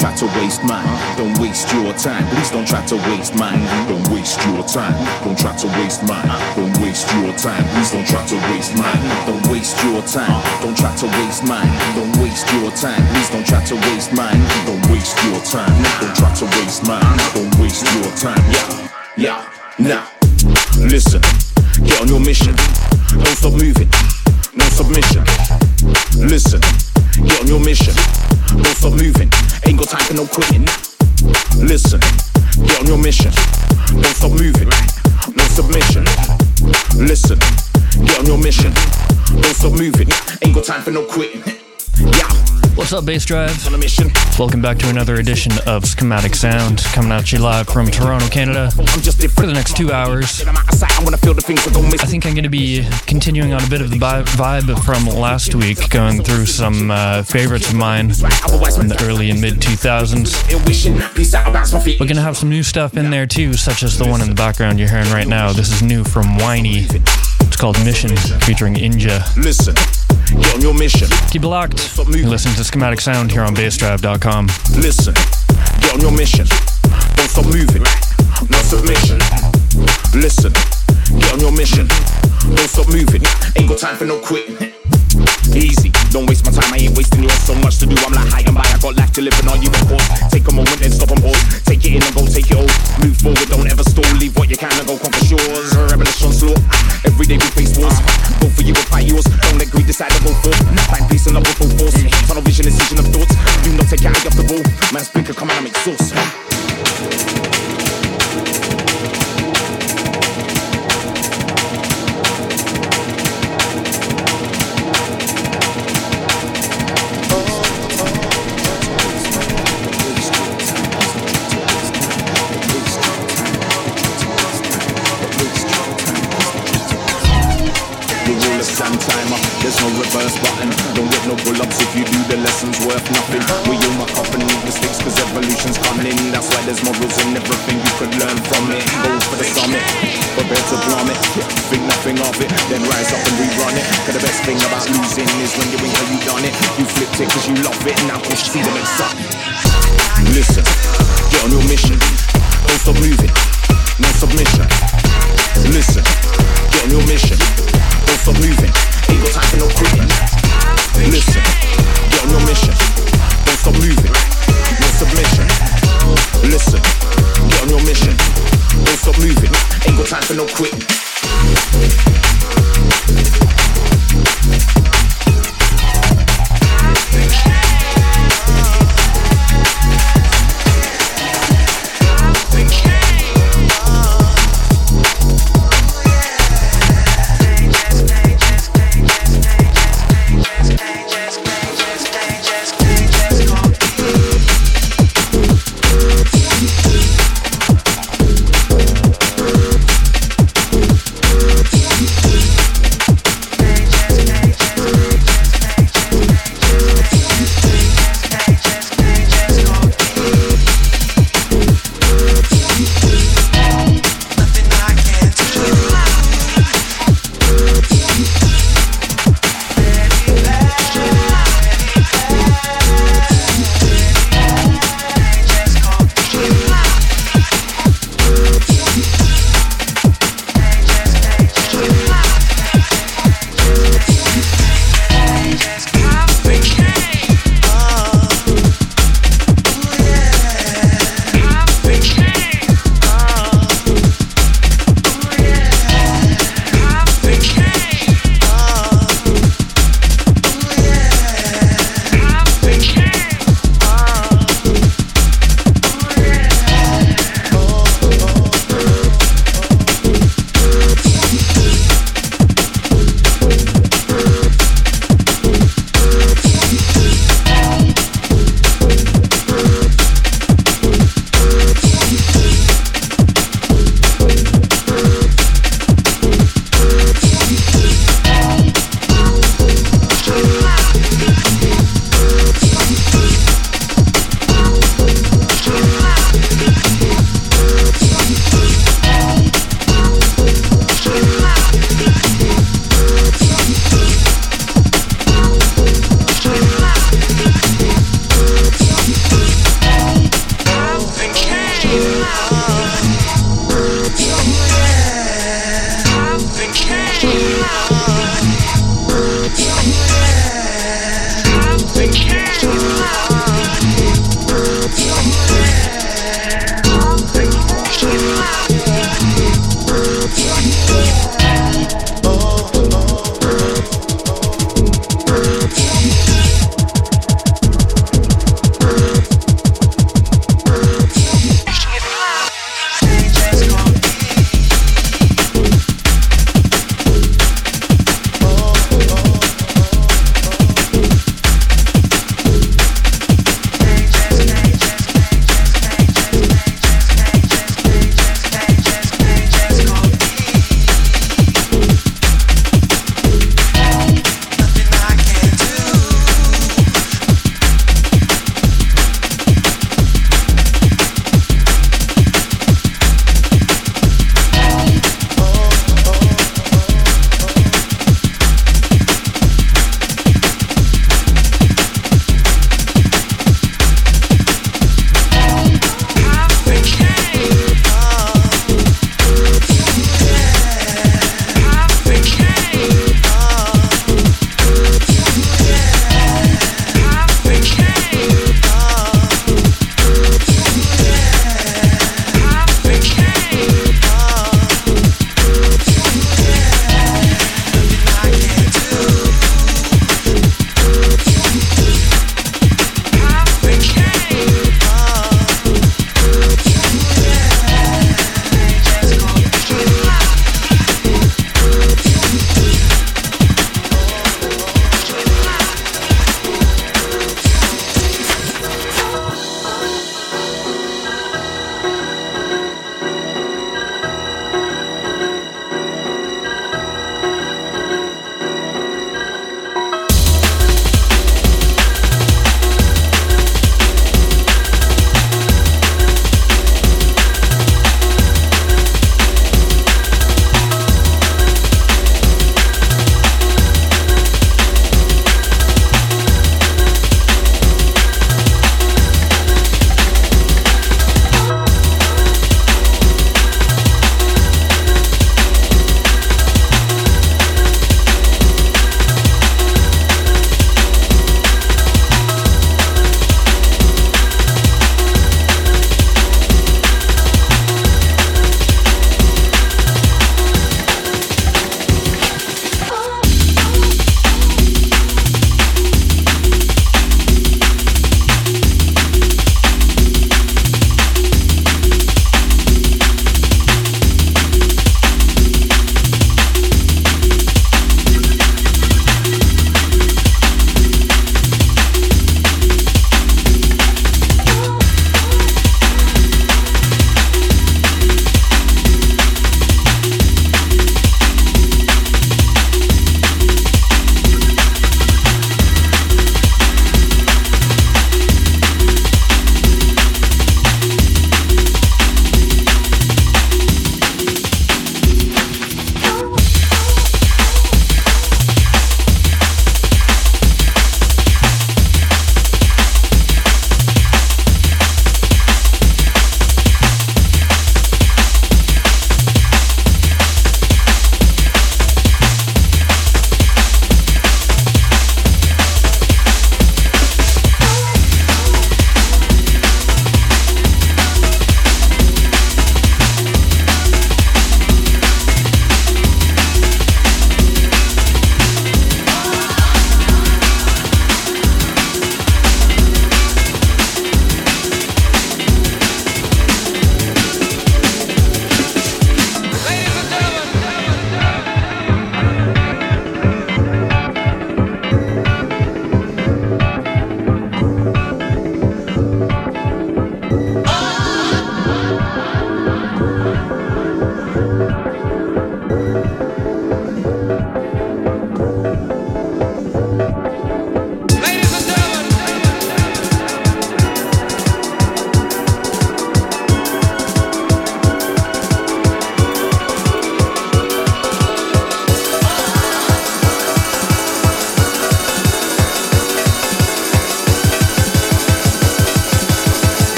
try to waste mine. Don't waste your time. Please don't try to waste mine. Don't waste your time. Don't try to waste mine. Don't waste your time. Please don't try to waste mine. Don't waste your time. Don't try to waste mine. Don't waste your time. Please don't try to waste mine. Don't waste your time. Don't try to waste mine. Don't waste your time. Yeah, yeah, now. Listen, get on your mission. Don't stop moving. No submission. Listen, get on your mission. Don't stop moving. Time for no quitting. Listen, get on your mission. Don't stop moving. No submission. Listen, get on your mission. Don't stop moving. Ain't got time for no quitting. What's up, Bass Drive? Welcome back to another edition of Schematic Sound, coming at you live from Toronto, Canada, for the next two hours. I think I'm going to be continuing on a bit of the vibe from last week, going through some uh, favorites of mine from the early and mid 2000s. Ill wishing. Peace out. Bounce my feet. We're going to have some new stuff in there too, such as the one in the background you're hearing right now. This is new from Whiney. It's called Mission, featuring Inja. Listen, get on your mission. Keep it locked. You're listening to Schematic Sound here on BassDrive.com. Listen, get on your mission. Don't stop moving. No submission. Listen, get on your mission. Don't stop moving. Ain't got time for no quitting. Easy, don't waste my time. I ain't wasting yours. So much to do. I'm like high and by. I got life to live and all you course. Take a moment and stop and pause. Take it in and go take it all. Move forward, don't ever stall. Leave what you can and go conquer shores. Revolution slow. Every day we face wars. Go for you or fight yours. Don't let greed decide to go for. Find peace and love with force. Tunnel vision, decision of thoughts. Do not take your eye off the ball. Man, speaker, come on and make sauce. Timer, there's no reverse button. Don't get no pull-ups if you do the lessons worth nothing. We all muck up and make mistakes cause evolution's coming. That's why there's models and everything you could learn from it. Go for the summit, prepare to plummet. Think nothing of it, then rise up and rerun it. Cause the best thing about losing is when you ain't how you done it. You flipped it cause you love it, now push see the next up. Listen, get on your mission. Don't stop moving, no submission. Listen, get on your mission. Don't stop moving, ain't got time for no quitting. Listen, get on your mission. Don't stop moving, no submission. Listen, get on your mission. Don't stop moving, ain't got time for no quitting.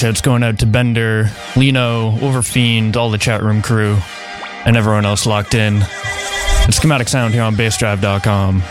Shouts going out to Bender, Lino, Overfiend, all the chat room crew, and everyone else locked in. It's Schematic Sound here on bassdrive.com.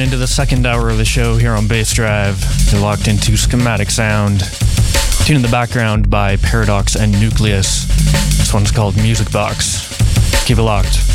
Into the second hour of the show here on Bass Drive. You're locked into Schematic Sound. Tune in the background by Paradox and Nucleus. This one's called Music Box. Keep it locked.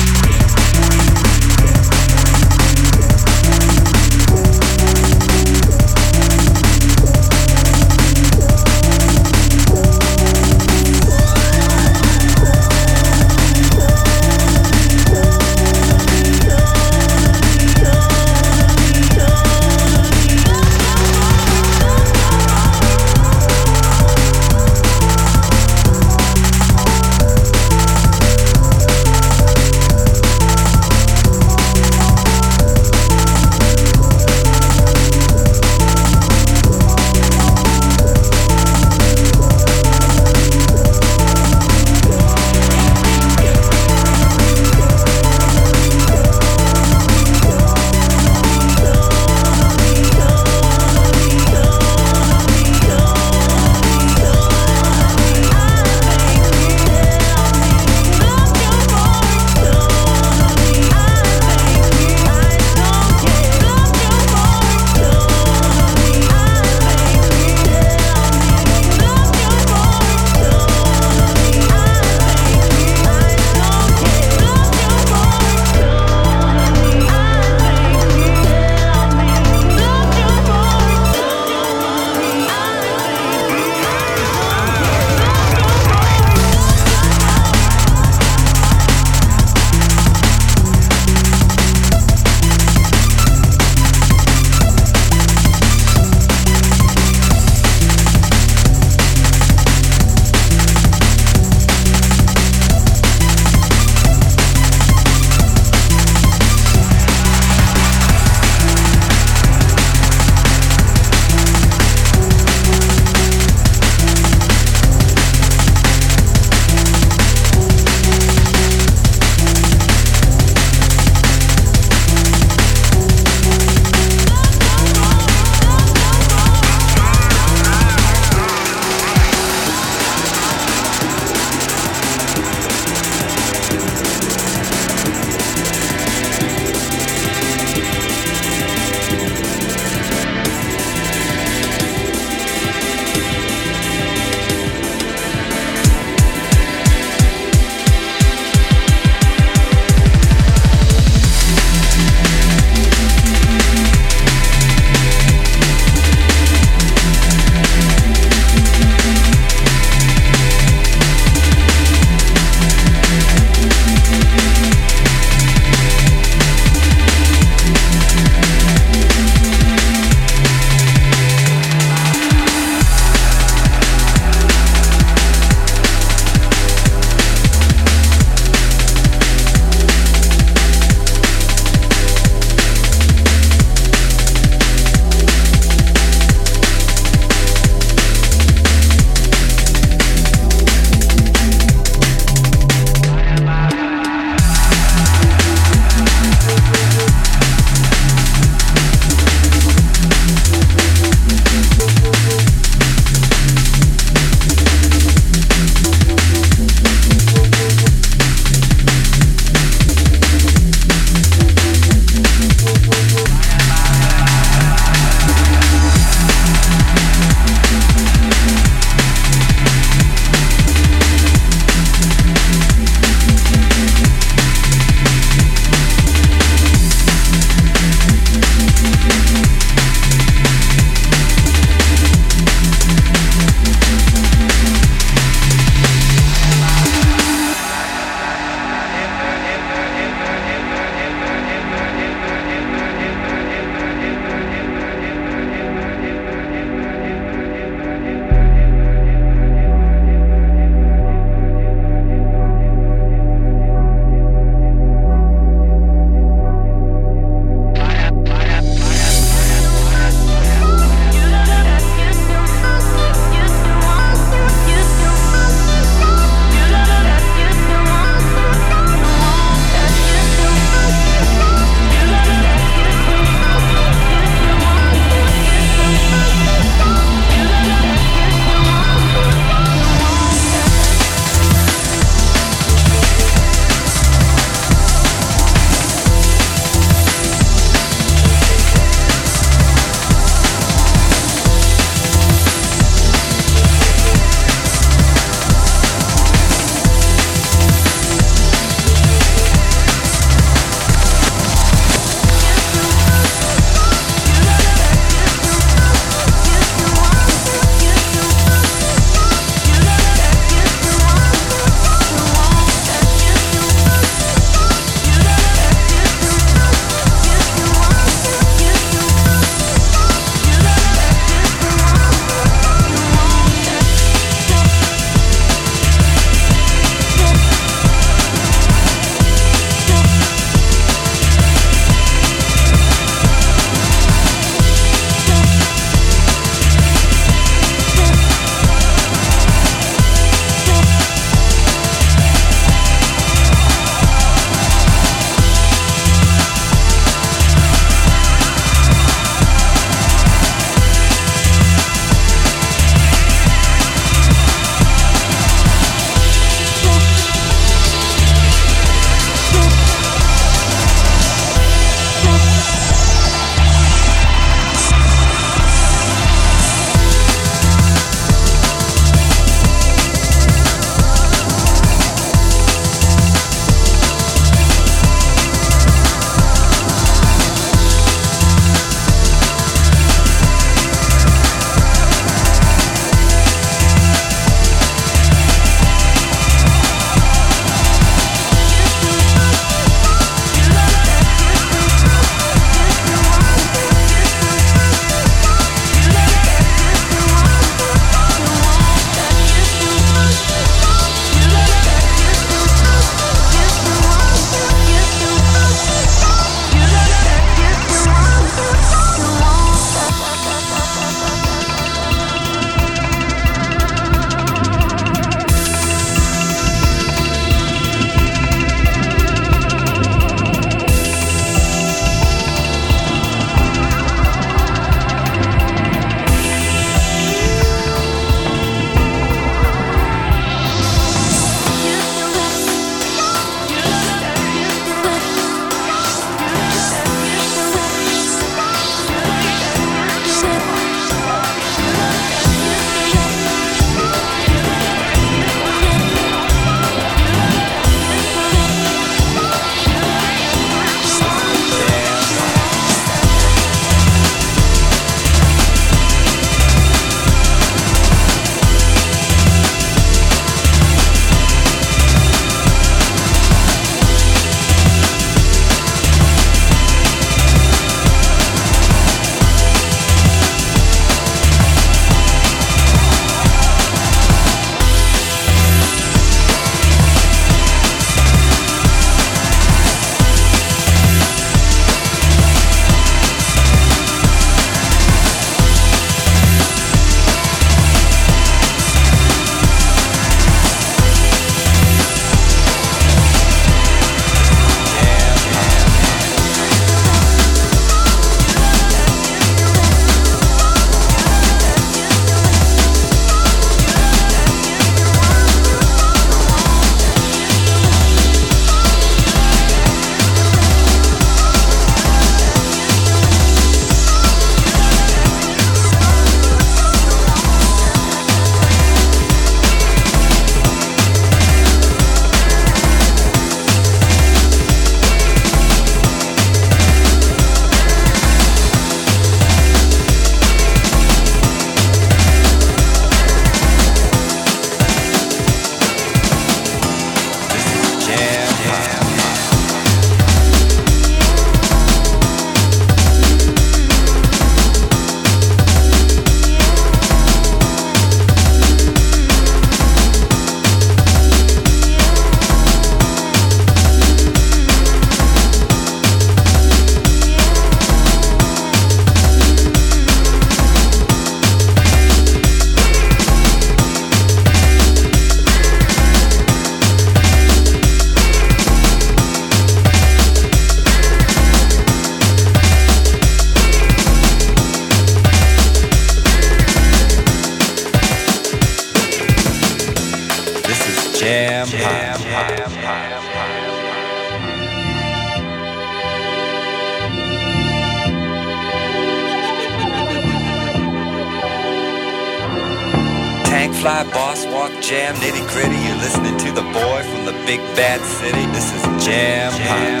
Bad city. This is Jam High.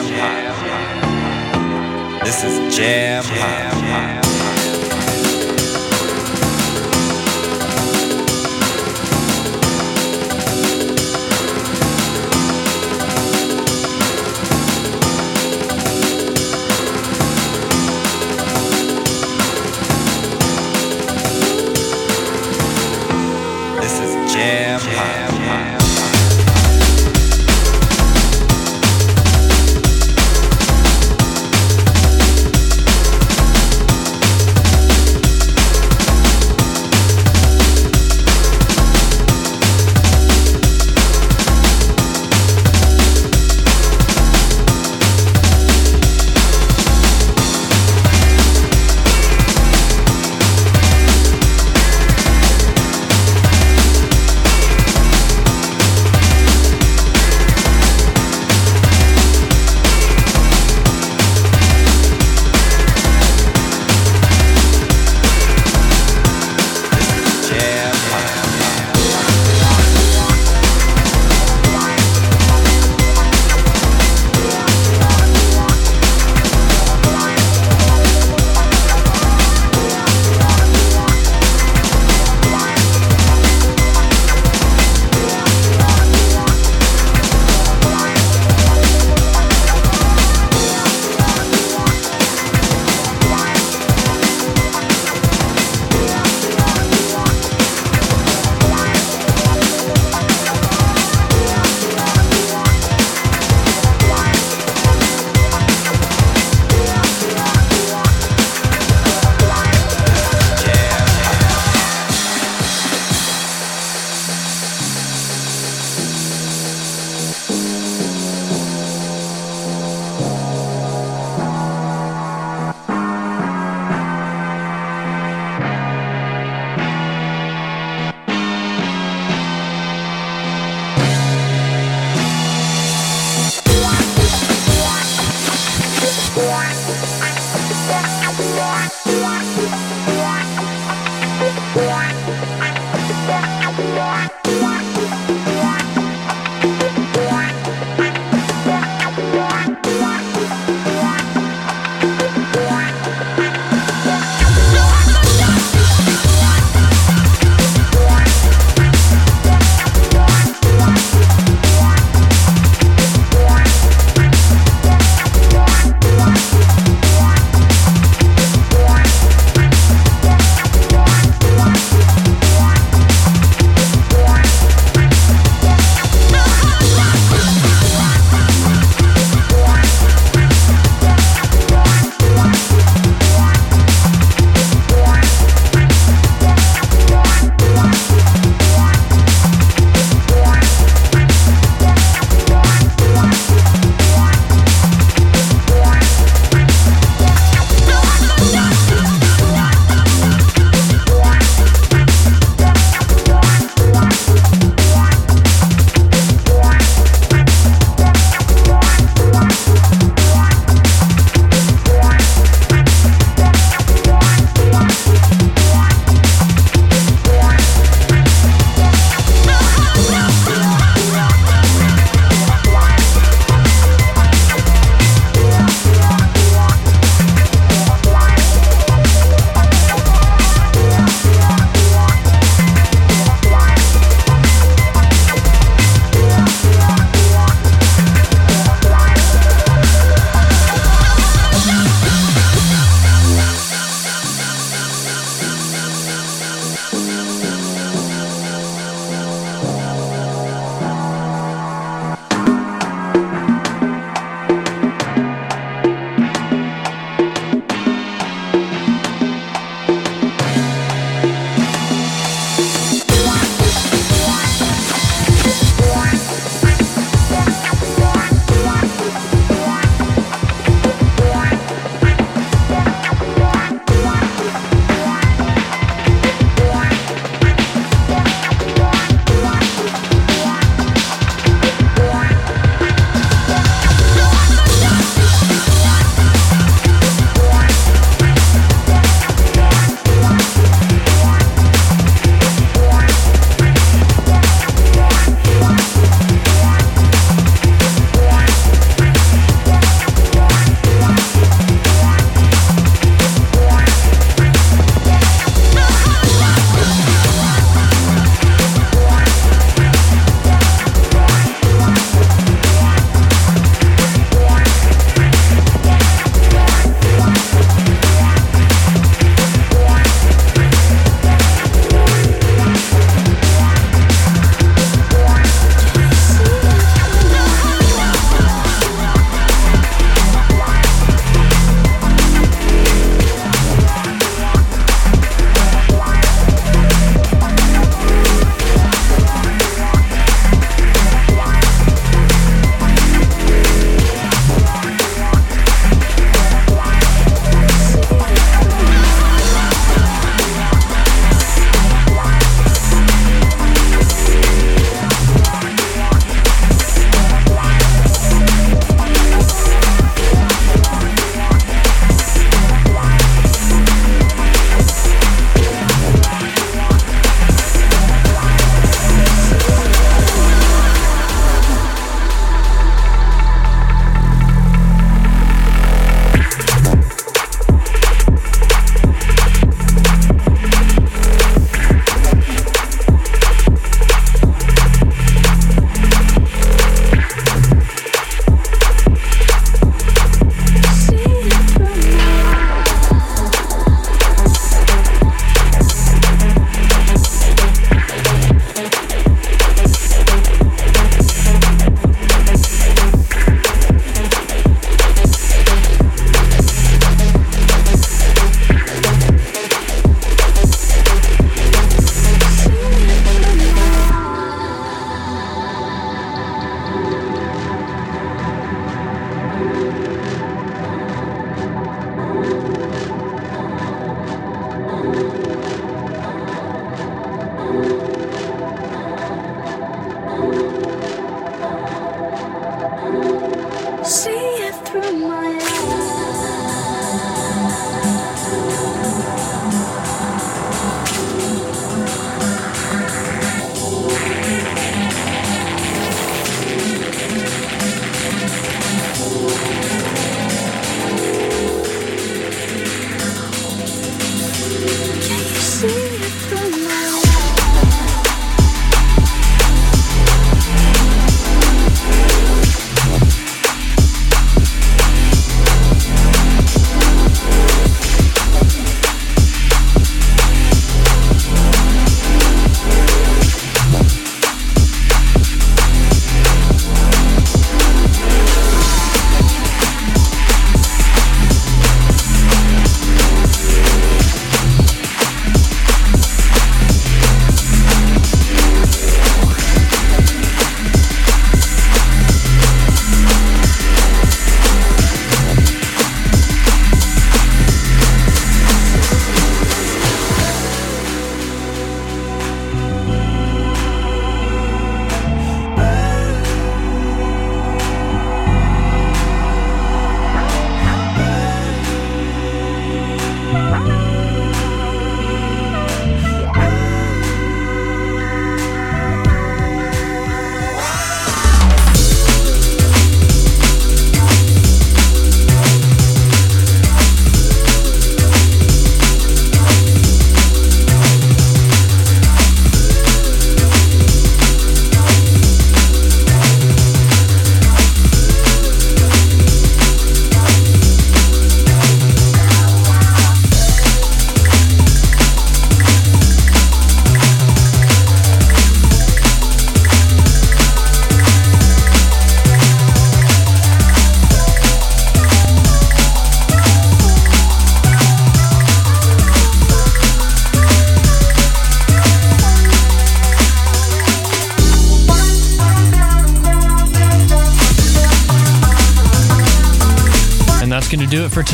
This is Jam High. This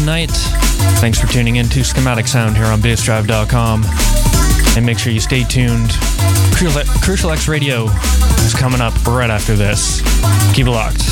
tonight. Thanks for tuning in to Schematic Sound here on bassdrive.com. And make sure you stay tuned. Crucial, X Radio is coming up right after this. Keep it locked.